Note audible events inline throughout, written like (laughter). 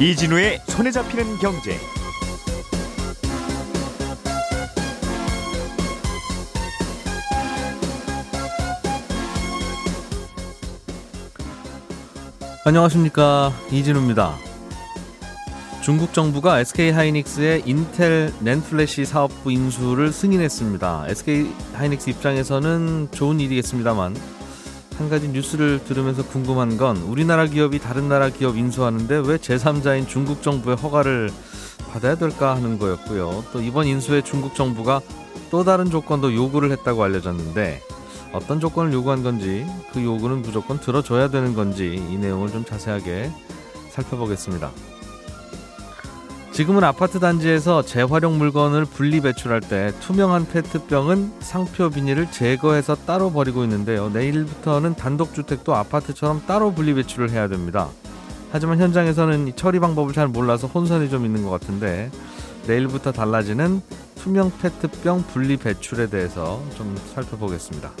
이진우의 손에 잡히는 경제. 안녕하십니까 이진우입니다. 중국 정부가 SK 하이닉스의 인텔 낸플래시 사업부 인수를 승인했습니다. SK 하이닉스 입장에서는 좋은 일이겠습니다만 한 가지 뉴스를 들으면서 궁금한 건 우리나라 기업이 다른 나라 기업 인수하는데 왜 제3자인 중국 정부의 허가를 받아야 될까 하는 거였고요. 또 이번 인수에 중국 정부가 또 다른 조건도 요구를 했다고 알려졌는데 어떤 조건을 요구한 건지 그 요구는 무조건 들어줘야 되는 건지 이 내용을 좀 자세하게 살펴보겠습니다. 지금은 아파트 단지에서 재활용 물건을 분리 배출할 때 투명한 페트병은 상표 비닐을 제거해서 따로 버리고 있는데요. 내일부터는 단독주택도 아파트처럼 따로 분리 배출을 해야 됩니다. 하지만 현장에서는 처리 방법을 잘 몰라서 혼선이 좀 있는 것 같은데 내일부터 달라지는 투명 페트병 분리 배출에 대해서 좀 살펴보겠습니다.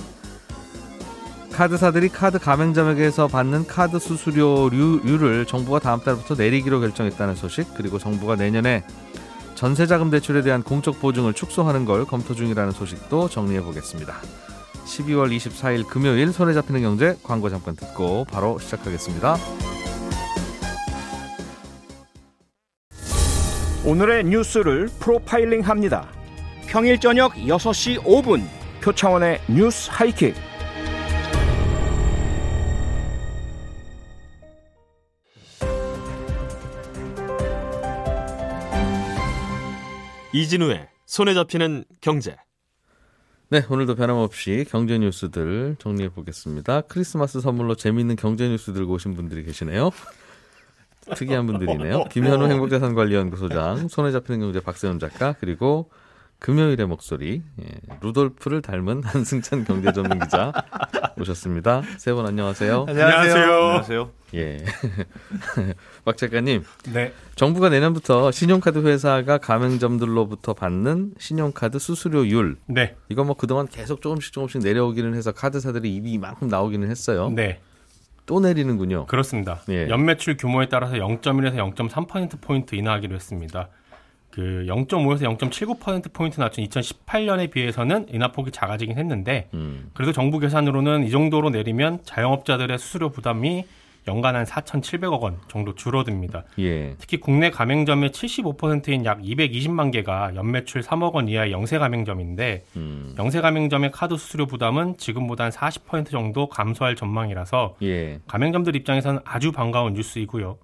카드사들이 카드 가맹점에게서 받는 카드 수수료율을 정부가 다음 달부터 내리기로 결정했다는 소식 그리고 정부가 내년에 전세자금 대출에 대한 공적 보증을 축소하는 걸 검토 중이라는 소식도 정리해 보겠습니다. 12월 24일 금요일 손에 잡히는 경제 광고 잠깐 듣고 바로 시작하겠습니다. 오늘의 뉴스를 프로파일링 합니다. 평일 저녁 6시 5분 표창원의 뉴스 하이킥. 이진우의 손에 잡히는 경제. 네, 오늘도 변함없이 경제 뉴스들 정리해 보겠습니다. 크리스마스 선물로 재미있는 경제 뉴스 들고 오신 분들이 계시네요. 특이한 분들이네요. 김현우 (laughs) 행복자산관리연구소장, 손에 잡히는 경제 박세훈 작가, 그리고 금요일의 목소리, 예, 루돌프를 닮은 (laughs) 한승찬 경제 전문 기자 오셨습니다. 세 분 안녕하세요. 안녕하세요. 안녕하세요. 예. (laughs) 박 작가님, 네. 정부가 내년부터 신용카드 회사가 가맹점들로부터 받는 신용카드 수수료율 네. 이거 뭐 그동안 계속 조금씩 조금씩 내려오기는 해서 카드사들이 입이 이만큼 나오기는 했어요. 네. 또 내리는군요. 그렇습니다. 예. 연매출 규모에 따라서 0.1에서 0.3% 포인트 인하하기로 했습니다. 그 0.5에서 0.79% 포인트 낮춘 2018년에 비해서는 인하폭이 작아지긴 했는데 음. 그래도 정부 계산으로는 이 정도로 내리면 자영업자들의 수수료 부담이 연간 한 4,700억 원 정도 줄어듭니다. 예. 특히 국내 가맹점의 75%인 약 220만 개가 연매출 3억 원 이하의 영세 가맹점인데 음. 영세 가맹점의 카드 수수료 부담은 지금보다 한 40% 정도 감소할 전망이라서 예. 가맹점들 입장에서는 아주 반가운 뉴스이고요.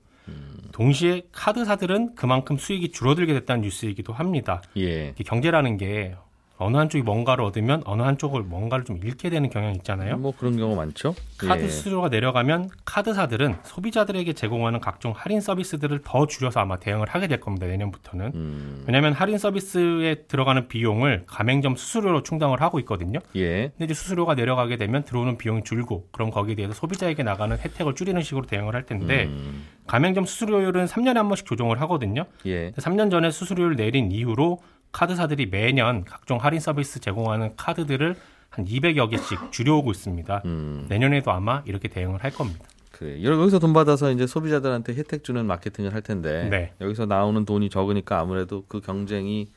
동시에 카드사들은 그만큼 수익이 줄어들게 됐다는 뉴스이기도 합니다. 예. 경제라는 게 어느 한쪽이 뭔가를 얻으면 어느 한쪽을 뭔가를 좀 잃게 되는 경향이 있잖아요. 뭐 그런 경우 많죠. 카드 예. 수수료가 내려가면 카드사들은 소비자들에게 제공하는 각종 할인 서비스들을 더 줄여서 아마 대응을 하게 될 겁니다. 내년부터는. 음. 왜냐하면 할인 서비스에 들어가는 비용을 가맹점 수수료로 충당을 하고 있거든요. 예. 근데 이제 수수료가 내려가게 되면 들어오는 비용이 줄고 그럼 거기에 대해서 소비자에게 나가는 혜택을 줄이는 식으로 대응을 할 텐데 음. 가맹점 수수료율은 3년에 한 번씩 조정을 하거든요. 예. 3년 전에 수수료를 내린 이후로 카드사들이 매년 각종 할인 서비스 제공하는 카드들을 한 200여 개씩 줄여오고 있습니다. 음. 내년에도 아마 이렇게 대응을 할 겁니다. 그래. 여기서 돈 받아서 이제 소비자들한테 혜택 주는 마케팅을 할 텐데 네. 여기서 나오는 돈이 적으니까 아무래도 그 경쟁이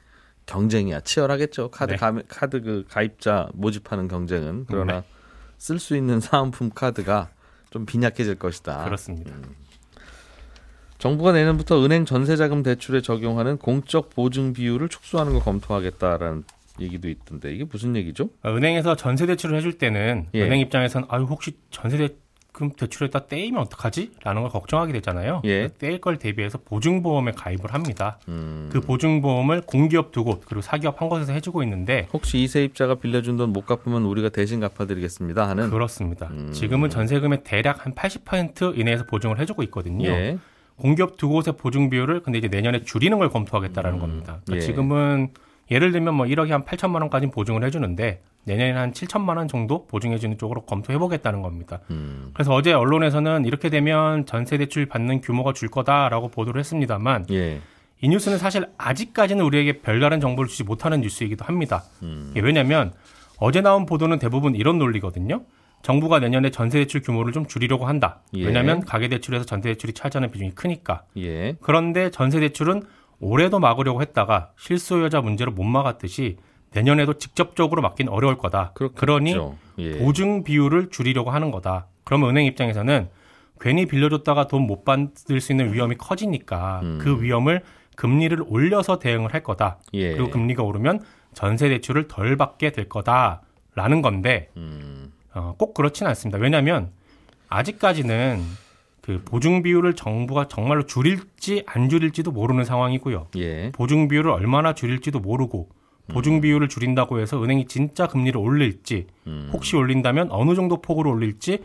경쟁이야 치열하겠죠. 카드 네. 가, 카드 그 가입자 모집하는 경쟁은 그러나 네. 쓸수 있는 사은품 카드가 좀 빈약해질 것이다. 그렇습니다. 정부가 내년부터 은행 전세자금 대출에 적용하는 공적 보증 비율을 축소하는 걸 검토하겠다라는 얘기도 있던데 이게 무슨 얘기죠? 어, 은행에서 전세 대출을 해줄 때는 예. 은행 입장에서는 아유 혹시 전세 대금 대출에다 떼이면 어떡하지? 라는 걸 걱정하게 되잖아요. 예. 떼일 걸 대비해서 보증보험에 가입을 합니다. 음, 그 보증보험을 공기업 두 곳 그리고 사기업 한 곳에서 해주고 있는데 혹시 이 세입자가 빌려준 돈 못 갚으면 우리가 대신 갚아드리겠습니다 하는 그렇습니다. 음. 지금은 전세금의 대략 한 80% 이내에서 보증을 해주고 있거든요. 예. 공기업 두 곳의 보증 비율을 근데 이제 내년에 줄이는 걸 검토하겠다라는 겁니다. 그러니까 예. 지금은 예를 들면 뭐 1억에 한 8천만 원까지 보증을 해주는데 내년에 한 7천만 원 정도 보증해주는 쪽으로 검토해보겠다는 겁니다. 음, 그래서 어제 언론에서는 이렇게 되면 전세 대출 받는 규모가 줄 거다라고 보도를 했습니다만 예. 이 뉴스는 사실 아직까지는 우리에게 별다른 정보를 주지 못하는 뉴스이기도 합니다. 음. 이게 왜냐하면 어제 나온 보도는 대부분 이런 논리거든요. 정부가 내년에 전세 대출 규모를 좀 줄이려고 한다. 예. 왜냐하면 가계 대출에서 전세 대출이 차지하는 비중이 크니까. 예. 그런데 전세 대출은 올해도 막으려고 했다가 실소유자 문제로 못 막았듯이 내년에도 직접적으로 막긴 어려울 거다. 그렇겠죠. 그러니 예. 보증 비율을 줄이려고 하는 거다. 그러면 은행 입장에서는 괜히 빌려줬다가 돈 못 받을 수 있는 위험이 커지니까 음. 그 위험을 금리를 올려서 대응을 할 거다. 예. 그리고 금리가 오르면 전세 대출을 덜 받게 될 거다라는 건데 음. 어, 꼭 그렇진 않습니다. 왜냐하면 아직까지는 그 보증 비율을 정부가 정말로 줄일지 안 줄일지도 모르는 상황이고요. 예. 보증 비율을 얼마나 줄일지도 모르고 보증 비율을 줄인다고 해서 은행이 진짜 금리를 올릴지 음. 혹시 올린다면 어느 정도 폭으로 올릴지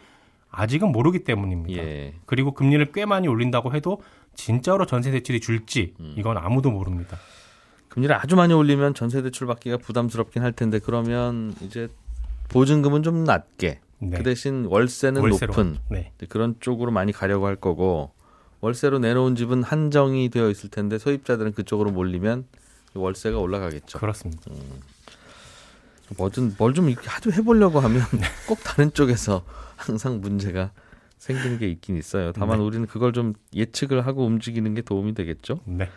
아직은 모르기 때문입니다. 예. 그리고 금리를 꽤 많이 올린다고 해도 진짜로 전세 대출이 줄지 음. 이건 아무도 모릅니다. 금리를 아주 많이 올리면 전세 대출 받기가 부담스럽긴 할 텐데 그러면 이제 보증금은 좀 낮게 네. 그 대신 월세는 월세로. 높은 네. 그런 쪽으로 많이 가려고 할 거고 월세로 내놓은 집은 한정이 되어 있을 텐데 소입자들은 그쪽으로 몰리면 월세가 올라가겠죠. 그렇습니다. 뭐든 뭘좀 이렇게 하도 해보려고 하면 (laughs) 꼭 다른 쪽에서 항상 문제가 생기는 게 있긴 있어요. 다만 네. 우리는 그걸 좀 예측을 하고 움직이는 게 도움이 되겠죠. 네.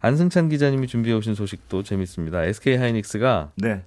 안승찬 기자님이 준비해 오신 소식도 재밌습니다. SK 하이닉스가 네.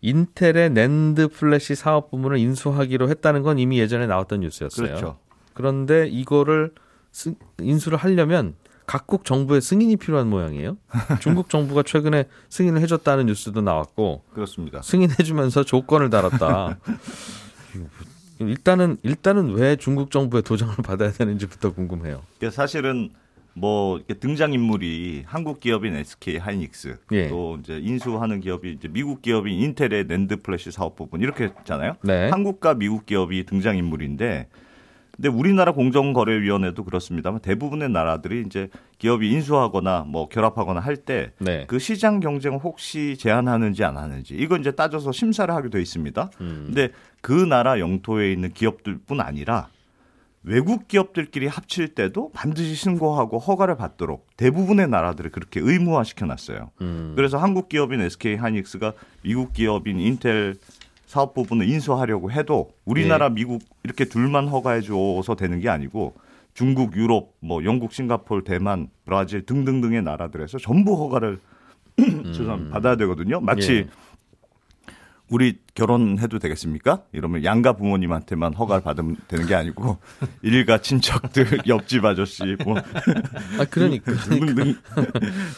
인텔의 낸드 플래시 사업 부문을 인수하기로 했다는 건 이미 예전에 나왔던 뉴스였어요. 그렇죠. 그런데 이거를 승- 인수를 하려면 각국 정부의 승인이 필요한 모양이에요. (laughs) 중국 정부가 최근에 승인을 해줬다는 뉴스도 나왔고 그렇습니다. 승인해주면서 조건을 달았다. (laughs) 일단은 일단은 왜 중국 정부의 도장을 받아야 되는지부터 궁금해요. 사실은 뭐 등장 인물이 한국 기업인 SK 하이닉스 예. 또 이제 인수하는 기업이 이제 미국 기업인 인텔의 낸드 플래시 사업 부분 이렇게 했잖아요. 네. 한국과 미국 기업이 등장 인물인데 근데 우리나라 공정거래위원회도 그렇습니다만 대부분의 나라들이 이제 기업이 인수하거나 뭐 결합하거나 할 때그 네. 시장 경쟁을 혹시 제한하는지 안 하는지 이건 이제 따져서 심사를 하게 돼 있습니다. 음. 근데 그 나라 영토에 있는 기업들뿐 아니라 외국 기업들끼리 합칠 때도 반드시 신고하고 허가를 받도록 대부분의 나라들을 그렇게 의무화 시켜놨어요. 음. 그래서 한국 기업인 SK 하이닉스가 미국 기업인 인텔 사업 부분을 인수하려고 해도 우리나라, 미국 이렇게 둘만 허가해 줘서 되는 게 아니고 중국, 유럽, 뭐 영국, 싱가포르, 대만, 브라질 등등등의 나라들에서 전부 허가를 (clears throat) 죄송합니다. 받아야 되거든요. 마치 예. 우리 결혼해도 되겠습니까? 이러면 양가 부모님한테만 허가를 받으면 되는 게 아니고 (laughs) 일가 친척들, 옆집 아저씨, 뭐아 그러니까 (laughs) 등등등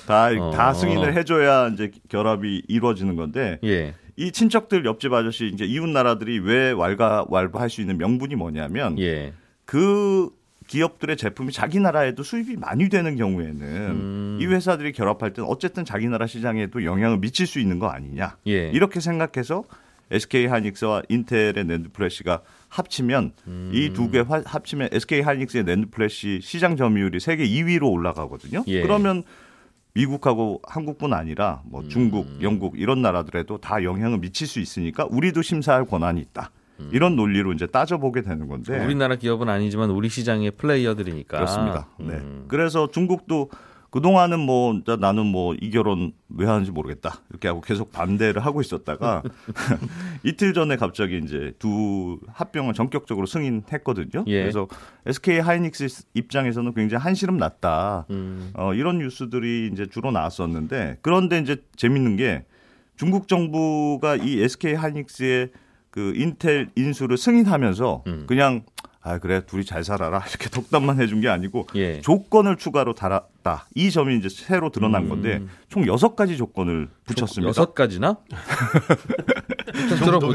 다, 다 어. 승인을 해줘야 이제 결합이 이루어지는 건데 예. 이 친척들 옆집 아저씨 이제 이웃 나라들이 왜 왈가 왈부할 수 있는 명분이 뭐냐면 예. 그 기업들의 제품이 자기 나라에도 수입이 많이 되는 경우에는 음. 이 회사들이 결합할 때는 어쨌든 자기 나라 시장에도 영향을 미칠 수 있는 거 아니냐 예. 이렇게 생각해서 SK 하이닉스와 인텔의 낸드 플래시가 합치면 음. 이두 개 합치면 SK 하이닉스의 낸드 플래시 시장 점유율이 세계 2위로 올라가거든요. 예. 그러면 미국하고 한국뿐 아니라 뭐 중국, 음. 영국 이런 나라들에도 다 영향을 미칠 수 있으니까 우리도 심사할 권한이 있다. 이런 논리로 이제 따져보게 되는 건데 음. 우리나라 기업은 아니지만 우리 시장의 플레이어들이니까 그렇습니다. 네. 음. 그래서 중국도 그동안은 뭐 나- 나는 뭐 이 결혼 왜 하는지 모르겠다. 이렇게 하고 계속 반대를 하고 있었다가 (laughs) (laughs) 이틀 전에 갑자기 이제 두 합병을 전격적으로 승인했거든요. 예. 그래서 SK 하이닉스 입장에서는 굉장히 한시름 났다. 음. 어, 이런 뉴스들이 이제 주로 나왔었는데 그런데 이제 재밌는 게 중국 정부가 이 SK 하이닉스의 그 인텔 인수를 승인하면서 음. 그냥 아 그래 둘이 잘 살아라 (laughs) 이렇게 덕담만 해준 게 아니고 예. 조건을 추가로 달았다. 이 점이 이제 새로 드러난 건데 총 여섯 가지 조건을 붙였습니다. 음. 여섯 가지나? (laughs) 좀 들어보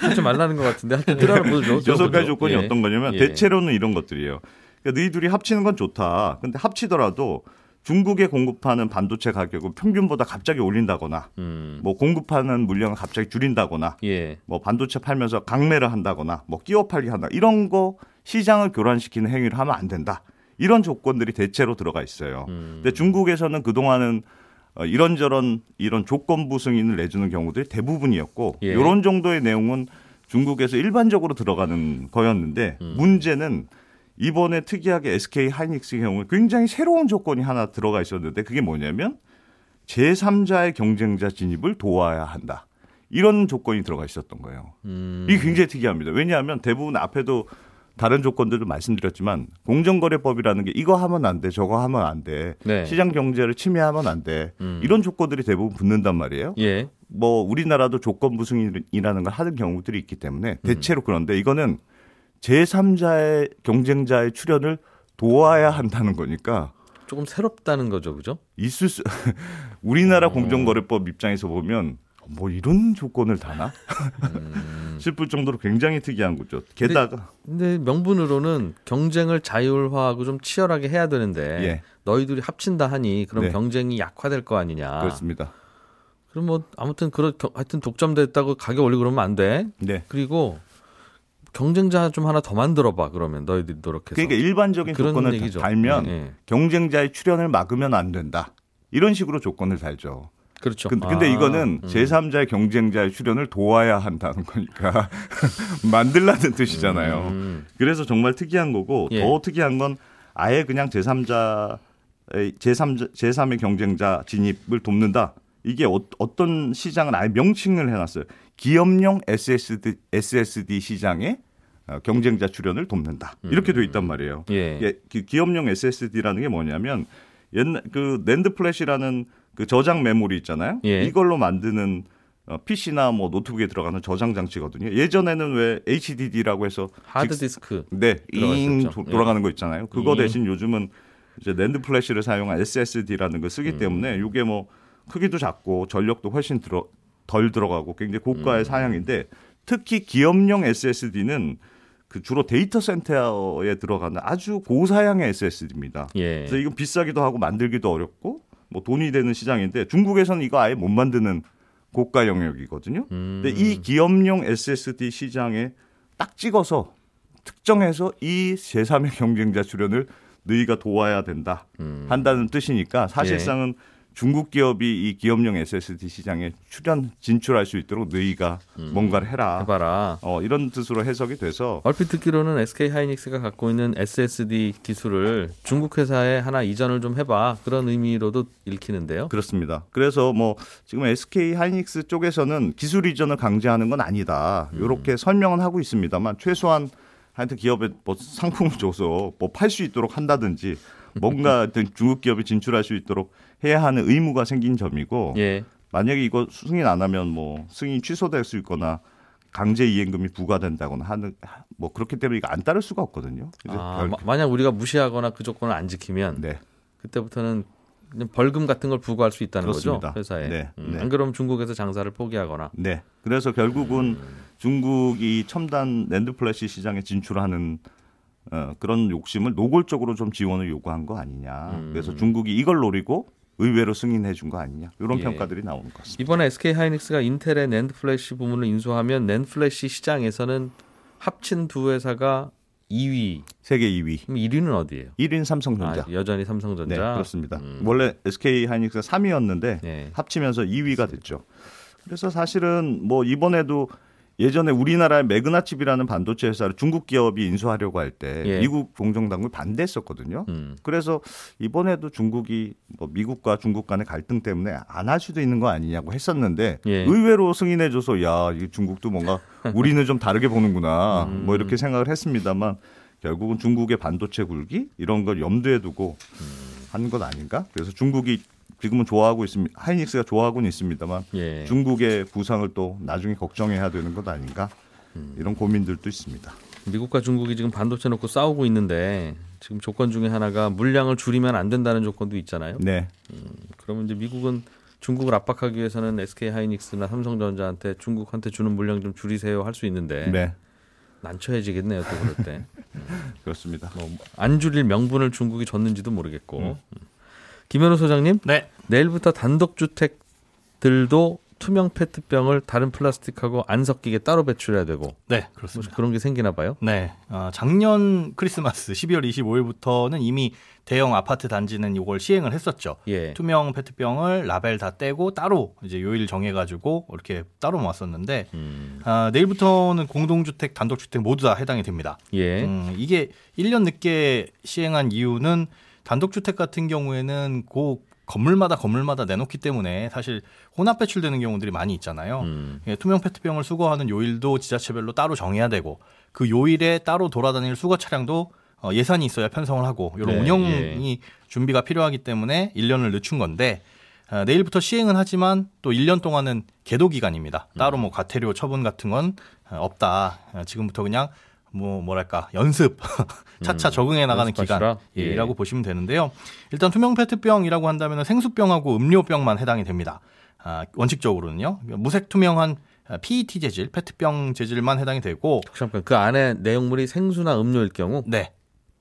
하지 (laughs) 말라는 것 같은데 하여튼 들어보죠. 여섯 가지 조건이 예. 어떤 거냐면 예. 대체로는 이런 것들이에요. 그러니까 너희들이 합치는 건 좋다. 근데 합치더라도 중국에 공급하는 반도체 가격을 평균보다 갑자기 올린다거나 음. 뭐 공급하는 물량을 갑자기 줄인다거나 예. 뭐 반도체 팔면서 강매를 한다거나 뭐 끼워 팔기 한다 이런 거 시장을 교란시키는 행위를 하면 안 된다. 이런 조건들이 대체로 들어가 있어요. 음. 근데 중국에서는 그동안은 어, 이런저런 이런 조건부 승인을 내주는 경우들이 대부분이었고 예. 이런 정도의 내용은 중국에서 일반적으로 들어가는 거였는데 음. 문제는 이번에 특이하게 SK 하이닉스의 경우에 굉장히 새로운 조건이 하나 들어가 있었는데 그게 뭐냐면 제3자의 경쟁자 진입을 도와야 한다. 이런 조건이 들어가 있었던 거예요. 음. 이게 굉장히 특이합니다. 왜냐하면 대부분 앞에도 다른 조건들을 말씀드렸지만 공정거래법이라는 게 이거 하면 안 돼, 저거 하면 안 돼, 네. 시장 경제를 침해하면 안 돼, 음. 이런 조건들이 대부분 붙는단 말이에요. 예. 뭐 우리나라도 조건부 승인이라는 걸 하는 경우들이 있기 때문에 대체로 그런데 이거는 제3자의 경쟁자의 출현을 도와야 한다는 거니까 조금 새롭다는 거죠, 그죠? 있을 수 (laughs) 우리나라 공정거래법 입장에서 보면 뭐 이런 조건을 다나 (laughs) 싶을 정도로 굉장히 특이한 거죠. 게다가 근데 명분으로는 경쟁을 자율화하고 좀 치열하게 해야 되는데 예. 너희들이 합친다 하니 그럼 네. 경쟁이 약화될 거 아니냐. 그렇습니다. 그럼 뭐 아무튼 그런 겨- 하여튼 독점됐다고 가격 올리고 그러면 안 돼. 네. 그리고 경쟁자 좀 하나 더 만들어 봐 그러면 너희들이 노력해서. 그러니까 일반적인 조건을 얘기죠. 달면 예, 예. 경쟁자의 출현을 막으면 안 된다. 이런 식으로 조건을 달죠. 그렇죠. 근- 근데 아, 이거는 음. 제3자의 경쟁자의 출현을 도와야 한다는 거니까 (laughs) 만들라는 뜻이잖아요. 음. 그래서 정말 특이한 거고 예. 더 특이한 건 아예 그냥 제3자 제3 제3의 경쟁자 진입을 돕는다. 이게 어, 떤 시장은 아예 명칭을 해놨어요. 기업용 SSD, SSD 시장에 어, 경쟁자 출현을 돕는다. 이렇게 돼 있단 말이에요. 예. 그 기업용 SSD라는 게 뭐냐면 옛날 그 NAND flash라는 그 저장 메모리 있잖아요. 예. 이걸로 만드는 어, PC나 뭐 노트북에 들어가는 저장 장치거든요. 예전에는 왜 HDD라고 해서 하드 직- 디스크. 네, 잉. 도- 돌아가는 거 있잖아요. 그거 잉. 대신 요즘은 이제 NAND flash를 사용한 SSD라는 걸 음. 쓰기 때문에 이게 뭐 크기도 작고 전력도 훨씬 들어 덜 들어가고 굉장히 고가의 음. 사양인데 특히 기업용 SSD는 그 주로 데이터 센터에 들어가는 아주 고사양의 SSD입니다. 예. 그래서 이건 비싸기도 하고 만들기도 어렵고 뭐 돈이 되는 시장인데 중국에서는 이거 아예 못 만드는 고가 영역이거든요. 음. 근데 이 기업용 SSD 시장에 딱 찍어서 특정해서 이 제3의 경쟁자 출현을 너희가 도와야 된다 음. 한다는 뜻이니까 예. 사실상은 중국 기업이 이 기업용 SSD 시장에 출현 진출할 수 있도록 너희가 뭔가를 해라. 음. 해봐라. 어, 이런 뜻으로 해석이 돼서 얼핏 듣기로는 SK 하이닉스가 갖고 있는 SSD 기술을 중국 회사에 하나 이전을 좀 해봐 그런 의미로도 읽히는데요. 그렇습니다. 그래서 뭐 지금 SK 하이닉스 쪽에서는 기술 이전을 강제하는 건 아니다. 이렇게 설명은 하고 있습니다만 최소한 하여튼 기업에 뭐 상품을 줘서 뭐 팔 수 있도록 한다든지 뭔가 (laughs) 하여튼 중국 기업이 진출할 수 있도록 해야 하는 의무가 생긴 점이고 예. 만약에 이거 승인 안 하면 뭐 승인 취소될 수 있거나 강제 이행금이 부과된다거나 하는 뭐 그렇기 때문에 이거 안 따를 수가 없거든요. 아, 결- 마- 만약 우리가 무시하거나 그 조건을 안 지키면 네. 그때부터는 벌금 같은 걸 부과할 수 있다는 그렇습니다. 거죠 회사에. 네, 음, 네. 안 그러면 중국에서 장사를 포기하거나. 네. 그래서 결국은 음. 중국이 첨단 NAND flash 시장에 진출하는 어, 그런 욕심을 노골적으로 좀 지원을 요구한 거 아니냐. 음. 그래서 중국이 이걸 노리고 의외로 승인해 준 거 아니냐. 이런 예. 평가들이 나오는 것 같습니다. 이번에 SK 하이닉스가 인텔의 NAND flash 부문을 인수하면 NAND flash 시장에서는 합친 두 회사가 2위. 세계 2위. 그럼 1위는 어디예요? 1위는 삼성전자. 아, 여전히 삼성전자. 네, 그렇습니다. 음. 원래 SK 하이닉스가 3위였는데 네. 합치면서 2위가 됐죠. 그래서 사실은 뭐 이번에도 예전에 우리나라의 매그나칩이라는 반도체 회사를 중국 기업이 인수하려고 할때 예. 미국 공정당국이 반대했었거든요. 음. 그래서 이번에도 중국이 뭐 미국과 중국 간의 갈등 때문에 안 할 수도 있는 거 아니냐고 했었는데 예. 의외로 승인해줘서 야, 이 중국도 뭔가 (laughs) 우리는 좀 다르게 보는구나 음. 뭐 이렇게 생각을 했습니다만 결국은 중국의 반도체 굴기 이런 걸 염두에 두고 음. 한것 아닌가? 그래서 중국이 지금은 좋아하고 있습니다. 하이닉스가 좋아하고는 있습니다만 예. 중국의 부상을 또 나중에 걱정해야 되는 것 아닌가? 음. 이런 고민들도 있습니다. 미국과 중국이 지금 반도체 놓고 싸우고 있는데 지금 조건 중에 하나가 물량을 줄이면 안 된다는 조건도 있잖아요. 네, 그러면 이제 미국은 중국을 압박하기 위해서는 SK 하이닉스나 삼성전자한테 중국한테 주는 물량 좀 줄이세요 할 수 있는데 네, 난처해지겠네요 또 그럴 때. (laughs) 그렇습니다. 뭐 안 줄일 명분을 중국이 줬는지도 모르겠고. 음. 김현우 소장님 네. 내일부터 단독주택들도 투명 페트병을 다른 플라스틱하고 안 섞이게 따로 배출해야 되고 네, 뭐 그렇습니다. 그런 게 생기나 봐요. 네. 어, 작년 크리스마스 12월 25일부터는 이미 대형 아파트 단지는 이걸 시행을 했었죠. 예. 투명 페트병을 라벨 다 떼고 따로 이제 요일 정해가지고 이렇게 따로 모았었는데 음. 아, 내일부터는 공동주택, 단독주택 모두 다 해당이 됩니다. 예. 음, 이게 1년 늦게 시행한 이유는 단독주택 같은 경우에는 그 건물마다 건물마다 내놓기 때문에 사실 혼합 배출되는 경우들이 많이 있잖아요. 음. 예, 투명 페트병을 수거하는 요일도 지자체별로 따로 정해야 되고 그 요일에 따로 돌아다닐 수거 차량도 어, 예산이 있어야 편성을 하고 이런 네, 운영이 준비가 필요하기 때문에 1년을 늦춘 건데 어, 내일부터 시행은 하지만 또 1년 동안은 계도 기간입니다. 따로 뭐 과태료 처분 같은 건 어, 없다. 어, 지금부터 그냥 뭐 뭐랄까 연습 (laughs) 차차 적응해 나가는? 기간이라고 예. 보시면 되는데요. 일단 투명 페트병이라고 한다면 생수병하고 음료병만 해당이 됩니다. 아, 원칙적으로는요. 무색 투명한 PET 재질, 페트병 재질만 해당이 되고 잠깐 그 안에 내용물이 생수나 음료일 경우 네.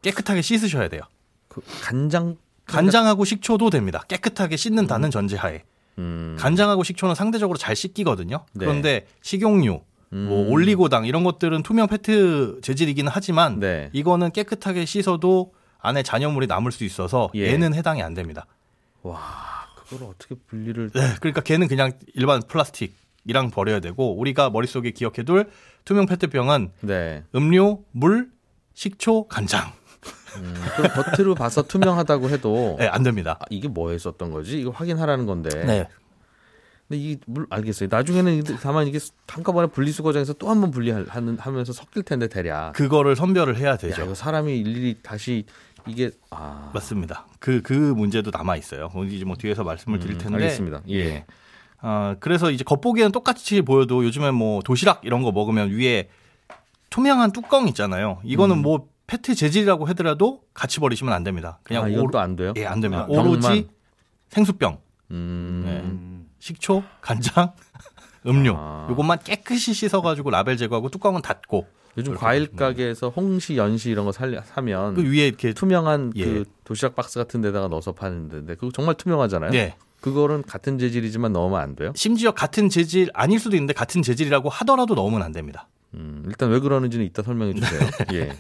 깨끗하게 씻으셔야 돼요. 그 간장 간장하고 식초도 됩니다. 깨끗하게 씻는다는 전제하에. 음. 간장하고 식초는 상대적으로 잘 씻기거든요. 네. 그런데 식용유, 뭐 음. 올리고당 이런 것들은 투명 페트 재질이기는 하지만 네. 이거는 깨끗하게 씻어도 안에 잔여물이 남을 수 있어서 예. 얘는 해당이 안 됩니다. 와 그걸 어떻게 분리를 네, 그러니까 걔는 그냥 일반 플라스틱 이랑 버려야 되고 우리가 머릿속에 기억해둘 투명 페트병은 네. 음료, 물, 식초, 간장. 음, 그럼 겉으로 봐서 투명하다고 해도 네, 안 됩니다. 아, 이게 뭐에 썼던 거지? 이거 확인하라는 건데. 네. 근데 이게 물 알겠어요. 나중에는 다만 이게 한꺼번에 분리수거장에서 또 한 번 분리하는 하면서 섞일 텐데 대략. 그거를 선별을 해야 야, 되죠. 이거 사람이 일일이 다시 이게 아 맞습니다. 그, 그 문제도 남아 있어요. 이제 뭐 뒤에서 말씀을 드릴 음, 텐데. 알겠습니다. 예. 어, 그래서 이제 겉보기에는 똑같이 보여도 요즘에 뭐 도시락 이런 거 먹으면 위에 투명한 뚜껑 있잖아요. 이거는 뭐 페트 재질이라고 하더라도 같이 버리시면 안 됩니다. 그냥 음. 아, 이건 오- 또안 돼요? 예, 안 됩니다. 아, 오로지. 생수병, 음. 네. 식초, 간장, (laughs) 음료. 아. 요것만 깨끗이 씻어가지고 라벨 제거하고 뚜껑은 닫고 요즘 과일 가게에서 홍시, 연시 이런 거 살려, 사면 그 위에 이렇게 투명한 예. 그 도시락 박스 같은 데다가 넣어서 파는데 그거 정말 투명하잖아요. 네. 그거는 같은 재질이지만 넣으면 안 돼요. 심지어 같은 재질 아닐 수도 있는데 같은 재질이라고 하더라도 넣으면 안 됩니다. 음, 일단 왜 그러는지는 이따 설명해 주세요. (laughs) 예.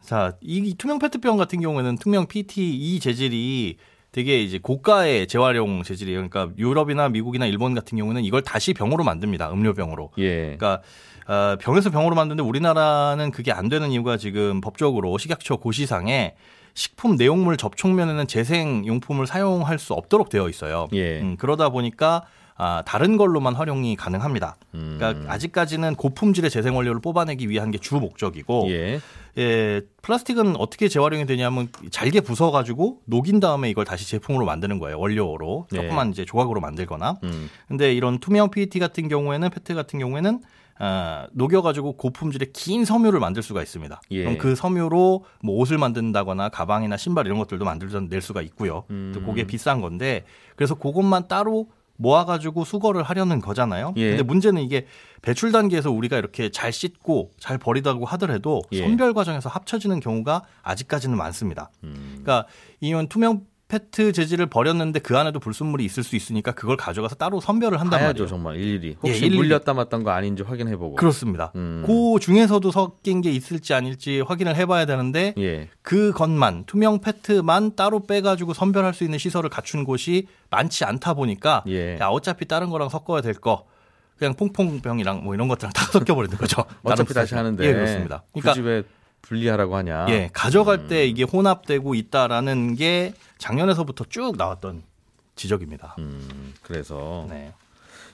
자, 이 투명 페트병 같은 경우에는 투명 PT 이 재질이 되게 이제 고가의 재활용 재질이에요. 그러니까 유럽이나 미국이나 일본 같은 경우는 이걸 다시 병으로 만듭니다. 음료병으로. 예. 그러니까 어, 병에서 병으로 만드는데 우리나라는 그게 안 되는 이유가 지금 법적으로 식약처 고시상에 식품 내용물 접촉면에는 재생 용품을 사용할 수 없도록 되어 있어요. 예. 음, 그러다 보니까 아, 다른 걸로만 활용이 가능합니다. 음. 그러니까 아직까지는 고품질의 재생 원료를 뽑아내기 위한 게 주 목적이고 예. 예, 플라스틱은 어떻게 재활용이 되냐면 잘게 부숴 가지고 녹인 다음에 이걸 다시 제품으로 만드는 거예요. 원료로 예. 조금만 이제 조각으로 만들거나. 음. 근데 이런 투명 PET 같은 경우에는 페트 같은 경우에는 아, 녹여가지고 고품질의 긴 섬유를 만들 수가 있습니다. 예. 그럼 그 섬유로 뭐 옷을 만든다거나 가방이나 신발 이런 것들도 만들어낼 수가 있고요. 음. 또 그게 비싼 건데 그래서 그것만 따로 모아가지고 수거를 하려는 거잖아요. 예. 근데 문제는 이게 배출 단계에서 우리가 이렇게 잘 씻고 잘 버리다고 하더라도 예. 선별 과정에서 합쳐지는 경우가 아직까지는 많습니다. 음. 그러니까 이런 투명 페트 재질을 버렸는데 그 안에도 불순물이 있을 수 있으니까 그걸 가져가서 따로 선별을 한단 봐야죠 말이에요. 정말 일일이 혹시 예, 일일이. 물렸다 맞던 거 아닌지 확인해 보고. 그렇습니다. 음. 그 중에서도 섞인 게 있을지 아닐지 확인을 해봐야 되는데 예. 그 것만 투명 페트만 따로 빼가지고 선별할 수 있는 시설을 갖춘 곳이 많지 않다 보니까 예. 야 어차피 다른 거랑 섞어야 될 거 그냥 퐁퐁병이랑 뭐 이런 것들랑 다 (laughs) 섞여버리는 거죠. 어차피 다시 하는데. 예 그렇습니다. 그러니까 굳이 왜 분리하라고 하냐? 예 가져갈 때 이게 혼합되고 있다라는 게 작년에서부터 쭉 나왔던 지적입니다. 음, 그래서 네.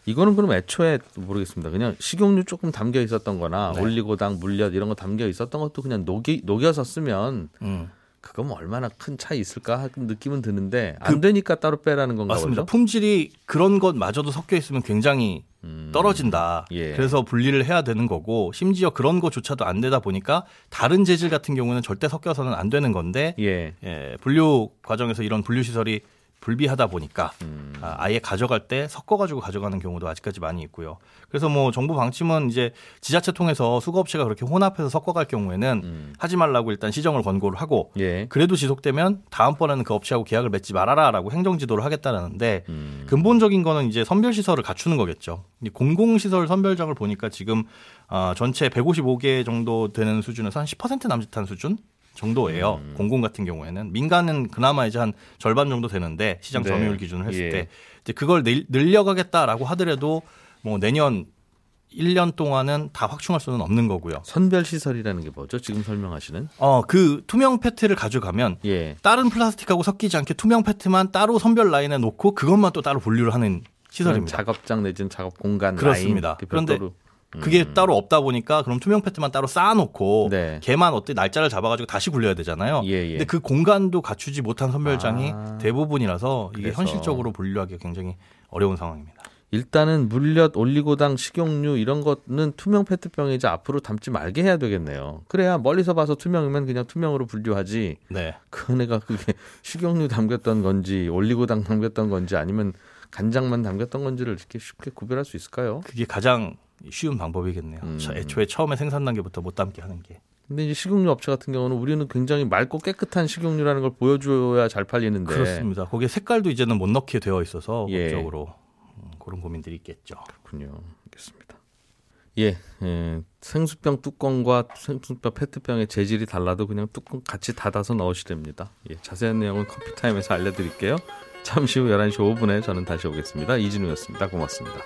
이거는 그럼 애초에 모르겠습니다. 그냥 식용유 조금 담겨 있었던 거나 네. 올리고당, 물엿 이런 거 담겨 있었던 것도 그냥 녹이, 녹여서 쓰면 음. 그건 뭐 얼마나 큰 차이 있을까 하는 느낌은 드는데 안 되니까 따로 빼라는 건가 맞습니다. 보죠? 품질이 그런 것마저도 섞여 있으면 굉장히 음, 떨어진다. 예. 그래서 분리를 해야 되는 거고 심지어 그런 것조차도 안 되다 보니까 다른 재질 같은 경우는 절대 섞여서는 안 되는 건데 예. 예, 분류 과정에서 이런 분류 시설이 불비하다 보니까 음. 아, 아예 가져갈 때 섞어가지고 가져가는 경우도 아직까지 많이 있고요. 그래서 뭐 정부 방침은 이제 지자체 통해서 수거업체가 그렇게 혼합해서 섞어갈 경우에는 음. 하지 말라고 일단 시정을 권고를 하고 예. 그래도 지속되면 다음번에는 그 업체하고 계약을 맺지 말아라라고 행정지도를 하겠다라는데 음. 근본적인 거는 이제 선별 시설을 갖추는 거겠죠. 이 공공시설 선별장을 보니까 지금 어, 전체 155개 정도 되는 수준에서 한 10% 남짓한 수준 정도예요. 음. 공공 같은 경우에는 민간은 그나마 이제 한 절반 정도 되는데 시장 네. 점유율 기준을 했을 예. 때 이제 그걸 늘- 늘려가겠다라고 하더라도 뭐 내년 1년 동안은 다 확충할 수는 없는 거고요. 선별 시설이라는 게 뭐죠? 지금 설명하시는? 어, 그 투명 페트를 가져가면 예. 다른 플라스틱하고 섞이지 않게 투명 페트만 따로 선별 라인에 놓고 그것만 또 따로 분류를 하는 시설입니다. 작업장 내지는 작업 공간 그렇습니다. 라인 이렇게 그런데. 그게 따로 없다 보니까 그럼 투명 페트만 따로 쌓아놓고 네. 걔만 어때 날짜를 잡아가지고 다시 굴려야 되잖아요. 예, 예. 근데 그 공간도 갖추지 못한 선별장이 아. 대부분이라서 이게 그래서. 현실적으로 분류하기가 굉장히 어려운 상황입니다. 일단은 물엿, 올리고당, 식용유 이런 거는 투명 페트병에 이제 앞으로 담지 말게 해야 되겠네요. 그래야 멀리서 봐서 투명이면 그냥 투명으로 분류하지. 네. 그 애가 그게 식용유 담겼던 건지 올리고당 담겼던 건지 아니면 간장만 담겼던 건지를 이렇게 쉽게 구별할 수 있을까요? 그게 가장 쉬운 방법이겠네요. 음. 저 애초에 처음에 생산 단계부터 못 담게 하는 게. 근데 이제 식용유 업체 같은 경우는 우리는 굉장히 맑고 깨끗한 식용유라는 걸 보여줘야 잘 팔리는데 그렇습니다. 거기에 색깔도 이제는 못 넣게 되어 있어서 예. 법적으로 음, 그런 고민들이 있겠죠. 그렇군요. 알겠습니다. 예, 예, 생수병 뚜껑과 생수병 페트병의 재질이 달라도 그냥 뚜껑 같이 닫아서 넣으시됩니다. 예, 자세한 내용은 커피 타임에서 알려드릴게요. 잠시 후 11시 5분에 저는 다시 오겠습니다. 이진우였습니다. 고맙습니다.